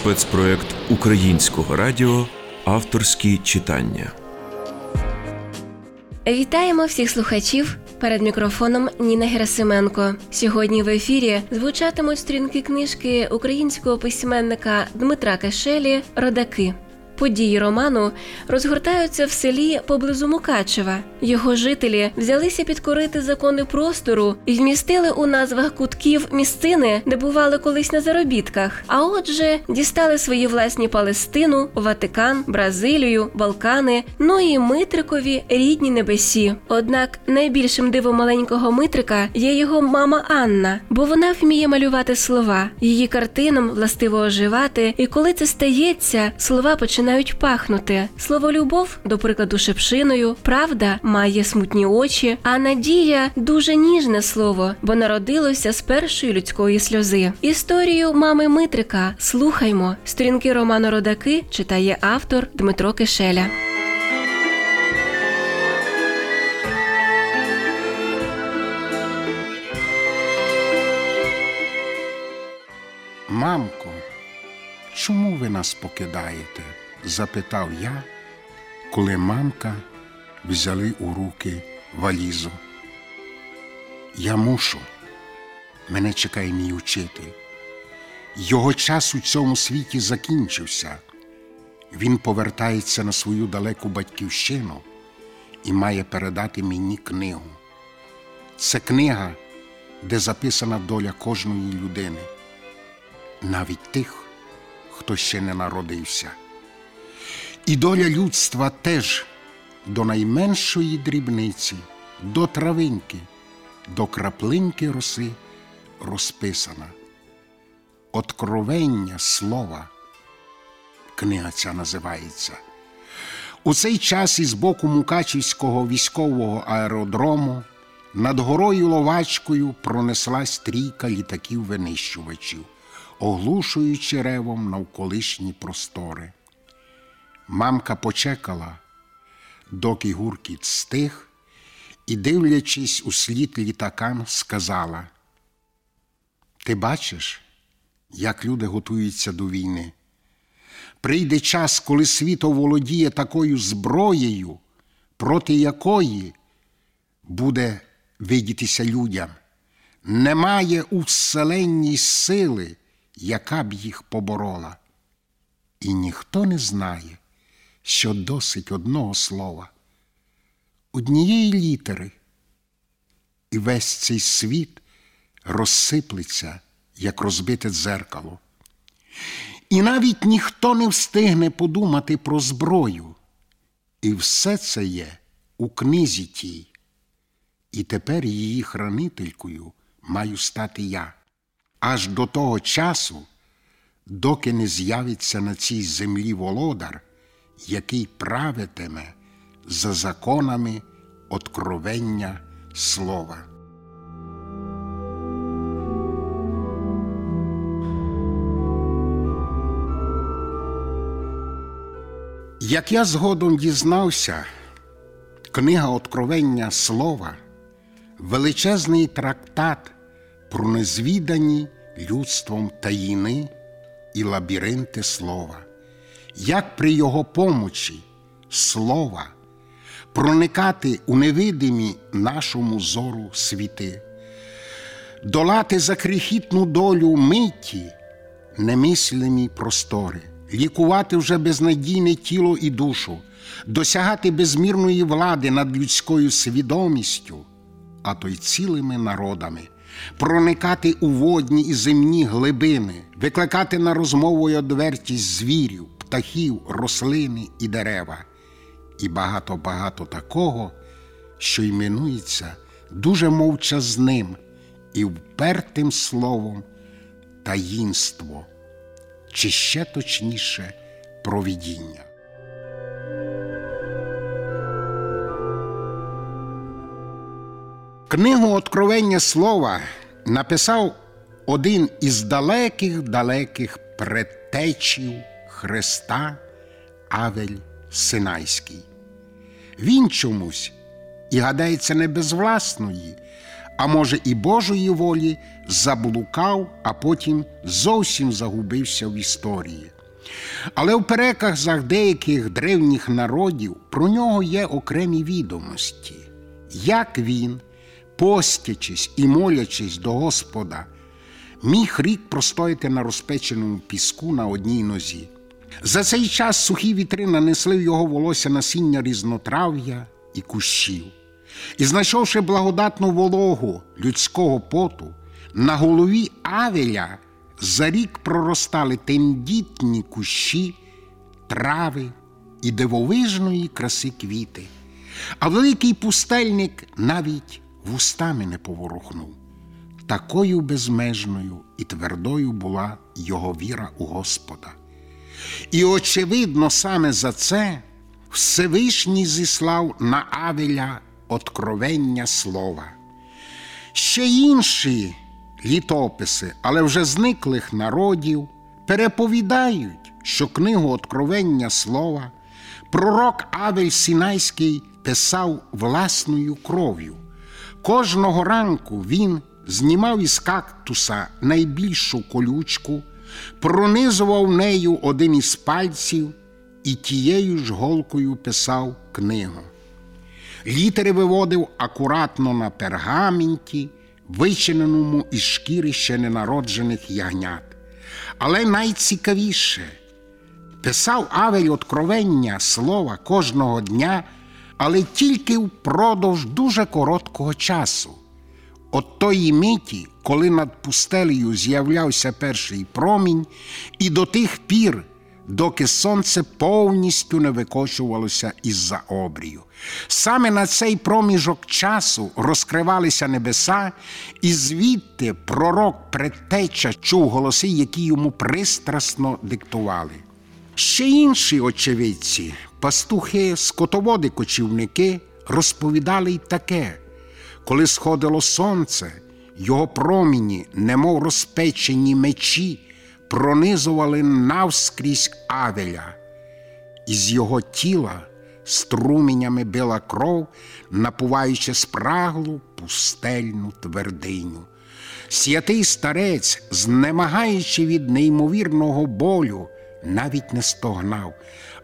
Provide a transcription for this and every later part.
спецпроект українського радіо Авторські читання. Вітаємо всіх слухачів. Перед мікрофоном Ніна Герасименко. Сьогодні в ефірі звучатимуть сторінки книжки українського письменника Дмитра Кешелі Родаки. Події роману розгортаються в селі поблизу Мукачева. Його жителі взялися підкорити закони простору і вмістили у назвах кутків місцини, де бували колись на заробітках. А отже, дістали свої власні Палестину, Ватикан, Бразилію, Балкани, ну і Митрикові рідні небесі. Однак найбільшим дивом маленького Митрика є його мама Анна, бо вона вміє малювати слова. Її картинам властиво оживати, і коли це стається, слова починають пахнути. Слово любов, до прикладу, шепшиною, правда має смутні очі, а надія дуже ніжне слово, бо народилося з першої людської сльози. Історію мами Митрика слухаймо. Сторінки роману Родаки читає автор Дмитро Кишеля. Мамко, чому ви нас покидаєте? Запитав я, коли мамка взяли у руки валізу. Я мушу, мене чекає мій учитель. Його час у цьому світі закінчився. Він повертається на свою далеку батьківщину і має передати мені книгу. Це книга, де записана доля кожної людини, навіть тих, хто ще не народився. І доля людства теж до найменшої дрібниці, до травинки, до краплинки роси розписана. Откровення слова. Книга ця називається. У цей час із боку Мукачівського військового аеродрому над горою Ловачкою пронеслась трійка літаків-винищувачів, оглушуючи ревом навколишні простори. Мамка почекала, доки гуркіт стих, і, дивлячись у слід літакам, сказала: Ти бачиш, як люди готуються до війни? Прийде час, коли світ оволодіє такою зброєю, проти якої буде видітися людям. Немає у вселенній сили, яка б їх поборола. І ніхто не знає, що досить одного слова, однієї літери, і весь цей світ розсиплеться, як розбите дзеркало. І навіть ніхто не встигне подумати про зброю. І все це є у книзі тій. І тепер її хранителькою маю стати я. Аж до того часу, доки не з'явиться на цій землі володар, який правитиме за законами откровення слова. Як я згодом дізнався, книга Откровення Слова величезний трактат про незвідані людством таїни і лабіринти слова, як при його помочі слова проникати у невидимі нашому зору світи, долати за крихітну долю миті немислимі простори. Лікувати вже безнадійне тіло і душу, досягати безмірної влади над людською свідомістю, а то й цілими народами, проникати у водні і земні глибини, викликати на розмову й одвертість звірів, птахів, рослини і дерева, і багато-багато такого, що іменується дуже мовчазним і впертим словом таїнство чи ще точніше провідіння. Книгу Откровення слова написав один із далеких далеких предтечів Христа Авель Синайський. Він чомусь, і гадається, не без власної, а може і Божої волі, заблукав, а потім зовсім загубився в історії. Але в переказах деяких древніх народів про нього є окремі відомості, як він, постячись і молячись до Господа, міг рік простояти на розпеченому піску на одній нозі. За цей час сухі вітри нанесли в його волосся насіння різнотрав'я і кущів. І знайшовши благодатну вологу людського поту, на голові Авеля за рік проростали тендітні кущі, трави і дивовижної краси квіти. А великий пустельник навіть вустами не поворухнув. Такою безмежною і твердою була його віра у Господа. І, очевидно, саме за це Всевишній зіслав на Авеля откровення слова. Ще інші літописи, але вже зниклих народів, переповідають, що книгу Откровення слова пророк Авель Сінайський писав власною кров'ю. Кожного ранку він знімав із кактуса найбільшу колючку, пронизував нею один із пальців і тією ж голкою писав книгу. Літери виводив акуратно на пергаменті, вичиненому із шкіри ще ненароджених ягнят. Але найцікавіше писав Авель откровення слова кожного дня, але тільки впродовж дуже короткого часу. От тої миті, коли над пустелею з'являвся перший промінь, і до тих пір, доки сонце повністю не викочувалося із-за обрію. Саме на цей проміжок часу розкривалися небеса, і звідти пророк предтеча чув голоси, які йому пристрасно диктували. Ще інші очевидці, пастухи, скотоводи, кочівники розповідали й таке, коли сходило сонце, його проміні, немов розпечені мечі, пронизували навскрізь Авеля. Із його тіла струменями била кров, напуваючи спраглу пустельну твердиню. Святий старець, знемагаючи від неймовірного болю, навіть не стогнав,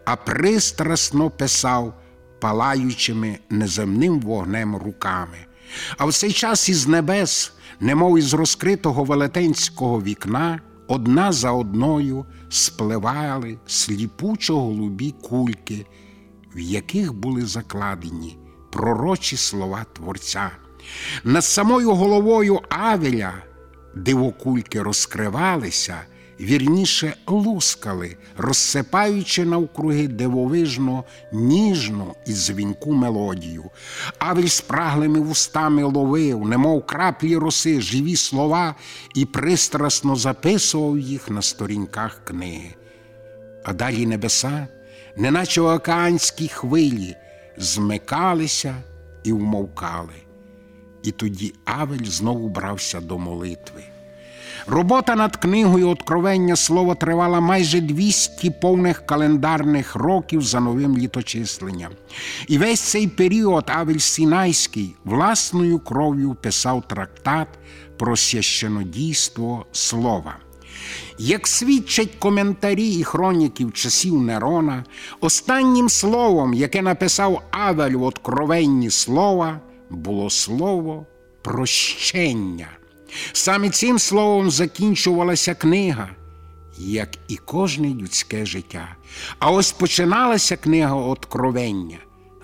а пристрасно писав палаючими неземним вогнем руками. А в цей час із небес, немов із розкритого велетенського вікна, одна за одною спливали сліпучо голубі кульки, в яких були закладені пророчі слова Творця. Над самою головою Авеля дивокульки розкривалися, вірніше лускали, розсипаючи навкруги дивовижно ніжну і дзвінку мелодію. Авель спраглими вустами ловив, немов краплі роси, живі слова і пристрасно записував їх на сторінках книги. А далі небеса, неначе океанські хвилі, змикалися і вмовкали. І тоді Авель знову брався до молитви. Робота над книгою Откровення слова тривала майже 200 повних календарних років за новим літочисленням. І весь цей період Авель Сінайський власною кров'ю писав трактат про священодійство слова. Як свідчать коментарі і хроніків часів Нерона, останнім словом, яке написав Авель в откровенні слова, було слово прощення. Саме цим словом закінчувалася книга, як і кожне людське життя. А ось починалася книга Откровення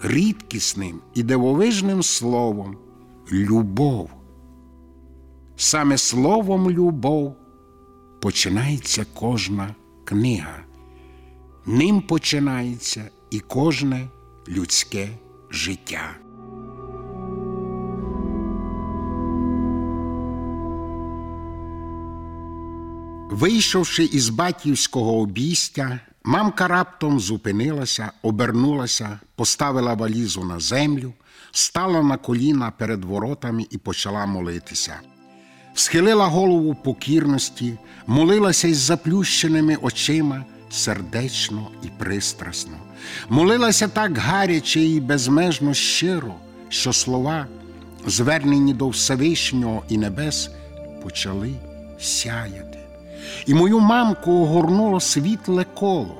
рідкісним і дивовижним словом любов. Саме словом любов починається кожна книга. Ним починається і кожне людське життя. Вийшовши із батьківського обійстя, мамка раптом зупинилася, обернулася, поставила валізу на землю, стала на коліна перед воротами і почала молитися. Схилила голову покірності, молилася із заплющеними очима сердечно і пристрасно. Молилася так гаряче і безмежно щиро, що слова звернені до Всевишнього і небес, почали сяяти. І мою мамку огорнуло світле коло,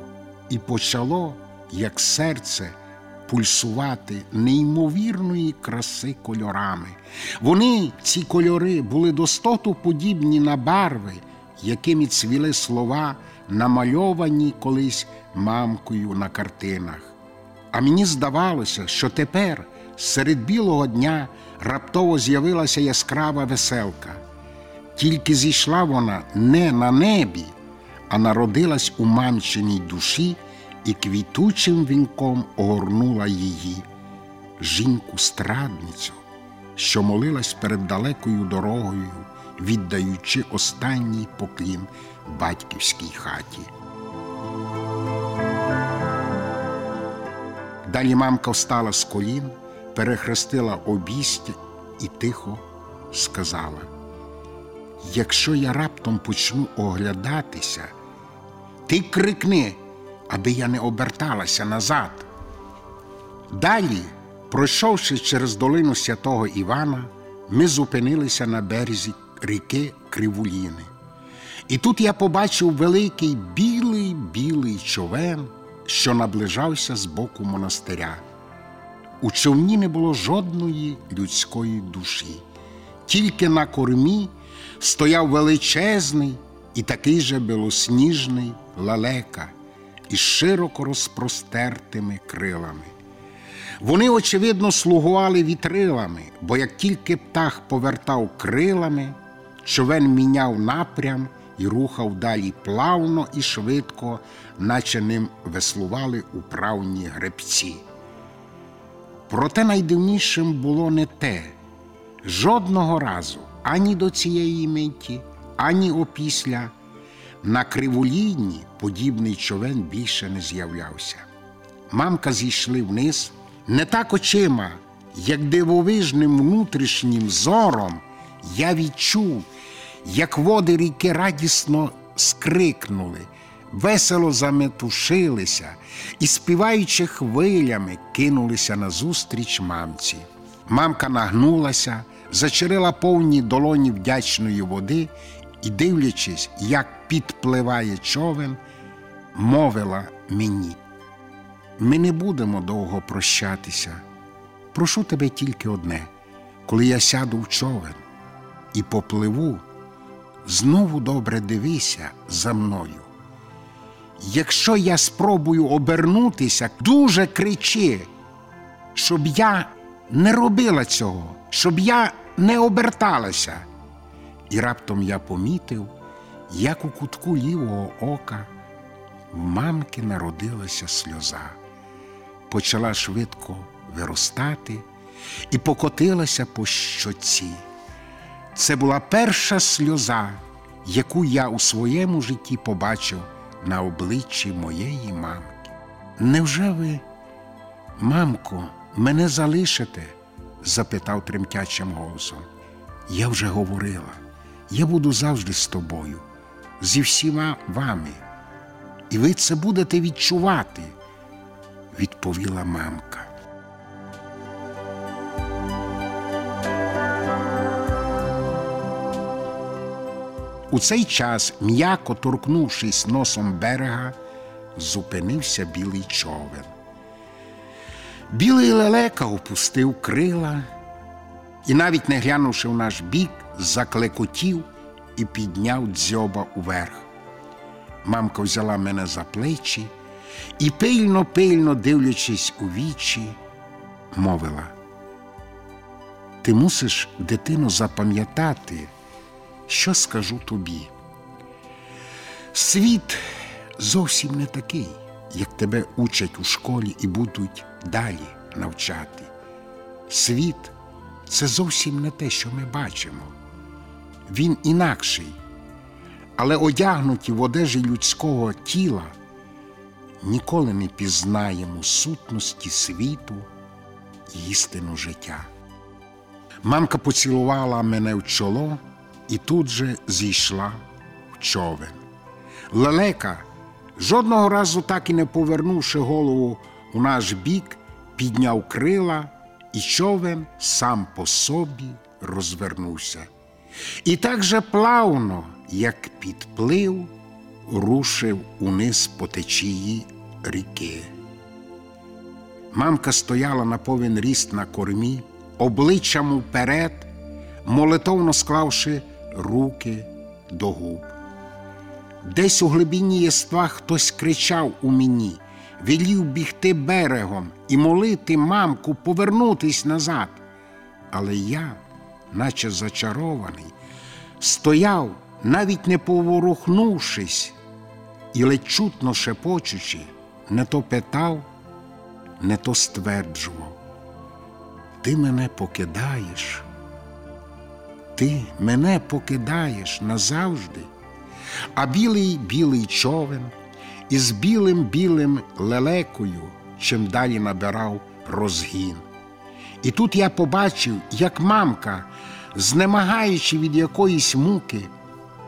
і почало, як серце, пульсувати неймовірної краси кольорами. Вони, ці кольори, були достоту подібні на барви, якими цвіли слова, намальовані колись мамкою на картинах. А мені здавалося, що тепер, серед білого дня, раптово з'явилася яскрава веселка. Тільки зійшла вона не на небі, а народилась у мамчиній душі і квітучим вінком огорнула її, жінку страдницю, що молилась перед далекою дорогою, віддаючи останній поклін батьківській хаті. Далі мамка встала з колін, перехрестила обістя і тихо сказала: Якщо я раптом почну оглядатися, ти крикни, аби я не оберталася назад. Далі, пройшовши через долину святого Івана, ми зупинилися на березі ріки Кривуліни. І тут я побачив великий білий білий човен, що наближався з боку монастиря. У човні не було жодної людської душі, тільки на кормі стояв величезний і такий же білосніжний лалека із широко розпростертими крилами. Вони, очевидно, слугували вітрилами, бо як тільки птах повертав крилами, човен міняв напрям і рухав далі плавно і швидко, наче ним веслували управні гребці. Проте найдивнішим було не те, жодного разу ані до цієї миті, ані опісля на криволінні подібний човен більше не з'являвся. Мамка зійшли вниз не так очима, як дивовижним внутрішнім зором я відчув, як води ріки радісно скрикнули, весело заметушилися і, співаючи хвилями, кинулися назустріч мамці. Мамка нагнулася, зачерила повні долоні вдячної води і, дивлячись, як підпливає човен, мовила мені. Ми не будемо довго прощатися. Прошу тебе тільки одне, коли я сяду в човен і попливу, знову добре дивися за мною. Якщо я спробую обернутися, дуже кричи, щоб я не робила цього, щоб я не оберталася. І раптом я помітив, як у кутку лівого ока в мамки народилася сльоза, почала швидко виростати і покотилася по щоці. Це була перша сльоза, яку я у своєму житті побачив на обличчі моєї мамки. Невже ви, мамко, мене залишите? Запитав тремтячим голосом. Я вже говорила, я буду завжди з тобою, зі всіма вами, і ви це будете відчувати, відповіла мамка. У цей час, м'яко торкнувшись носом берега, зупинився білий човен. Білий лелека опустив крила і, навіть не глянувши в наш бік, заклекотів і підняв дзьоба уверх. Мамка взяла мене за плечі і, пильно, пильно дивлячись у вічі, мовила: Ти мусиш, дитино, запам'ятати, що скажу тобі. Світ зовсім не такий, як тебе учать у школі і будуть далі навчати. Світ це зовсім не те, що ми бачимо. Він інакший, але одягнуті в одежі людського тіла ніколи не пізнаємо сутності світу і істину життя. Мамка поцілувала мене в чоло і тут же зійшла в човен. Лелека, жодного разу так і не повернувши голову у наш бік, підняв крила і човен сам по собі розвернувся. І так же плавно, як підплив, рушив униз по течії ріки. Мамка стояла на повен ріст на кормі, обличчям вперед, молитовно склавши руки до губ. Десь у глибині єства хтось кричав у мені, велів бігти берегом і молити мамку повернутись назад. Але я, наче зачарований, стояв, навіть не поворухнувшись, і ледь чутно шепочучи, не то питав, не то стверджував. Ти мене покидаєш, ти мене покидаєш назавжди, а білий білий човен із білим білим лелекою чим далі набирав розгін. І тут я побачив, як мамка, знемагаючи від якоїсь муки,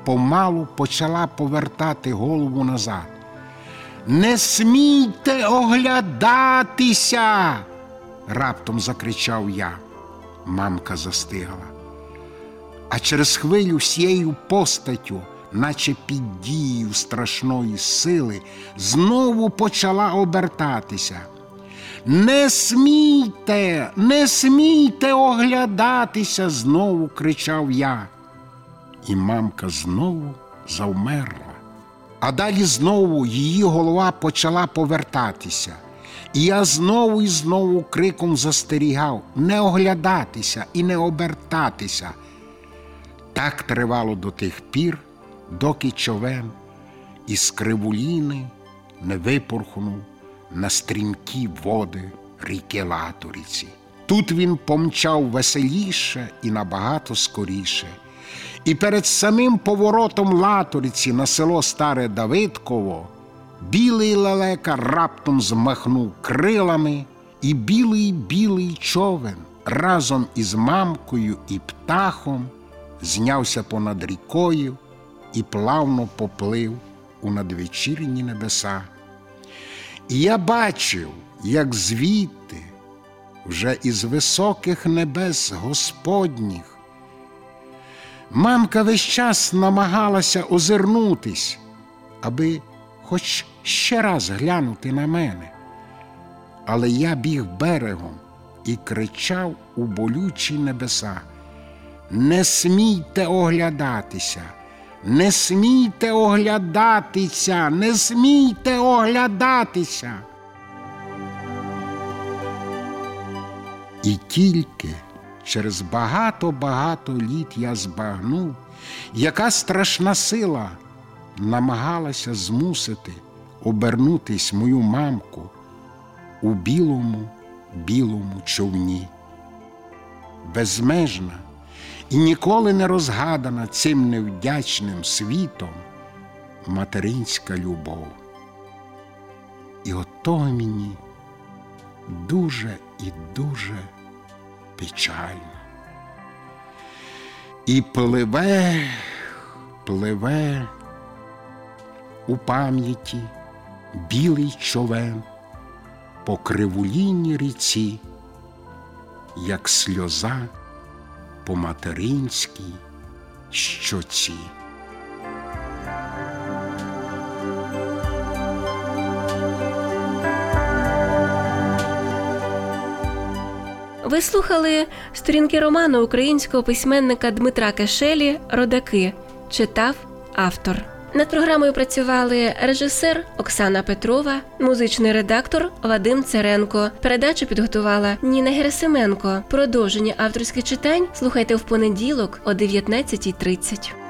помалу почала повертати голову назад. Не смійте оглядатися. раптом закричав я. Мамка застигла. А через хвилю всією постаттю, наче під дією страшної сили, знову почала обертатися. Не смійте, не смійте оглядатися, знову кричав я. І мамка знову завмерла. А далі знову її голова почала повертатися. І я знову і знову криком застерігав не оглядатися і не обертатися. Так тривало до тих пір, доки човен із кривуліни не випорхнув на стрімкі води ріки Латориці. Тут він помчав веселіше і набагато скоріше. І перед самим поворотом Латориці на село Старе Давидково білий лелека раптом змахнув крилами, і білий білий човен разом із мамкою і птахом знявся понад рікою і плавно поплив у надвечірні небеса. І я бачив, як звідти, вже із високих небес Господніх, мамка весь час намагалася озирнутись, аби хоч ще раз глянути на мене. Але я біг берегом і кричав у болючі небеса. Не смійте оглядатися, не смійте оглядатися, не смійте оглядатися. І тільки через багато-багато літ я збагнув, яка страшна сила намагалася змусити обернутись мою мамку у білому білому човні. Безмежна і ніколи не розгадана цим невдячним світом материнська любов. І от того мені дуже і дуже печально. І пливе, пливе у пам'яті білий човен по кривулінній ріці, як сльоза по материнській щоці. Ви слухали сторінки роману українського письменника Дмитра Кешелі Родаки. Читав автор. Над програмою працювали режисер Оксана Петрова, музичний редактор Вадим Царенко. Передачу підготувала Ніна Герасименко. Продовження авторських читань слухайте в понеділок о 19.30.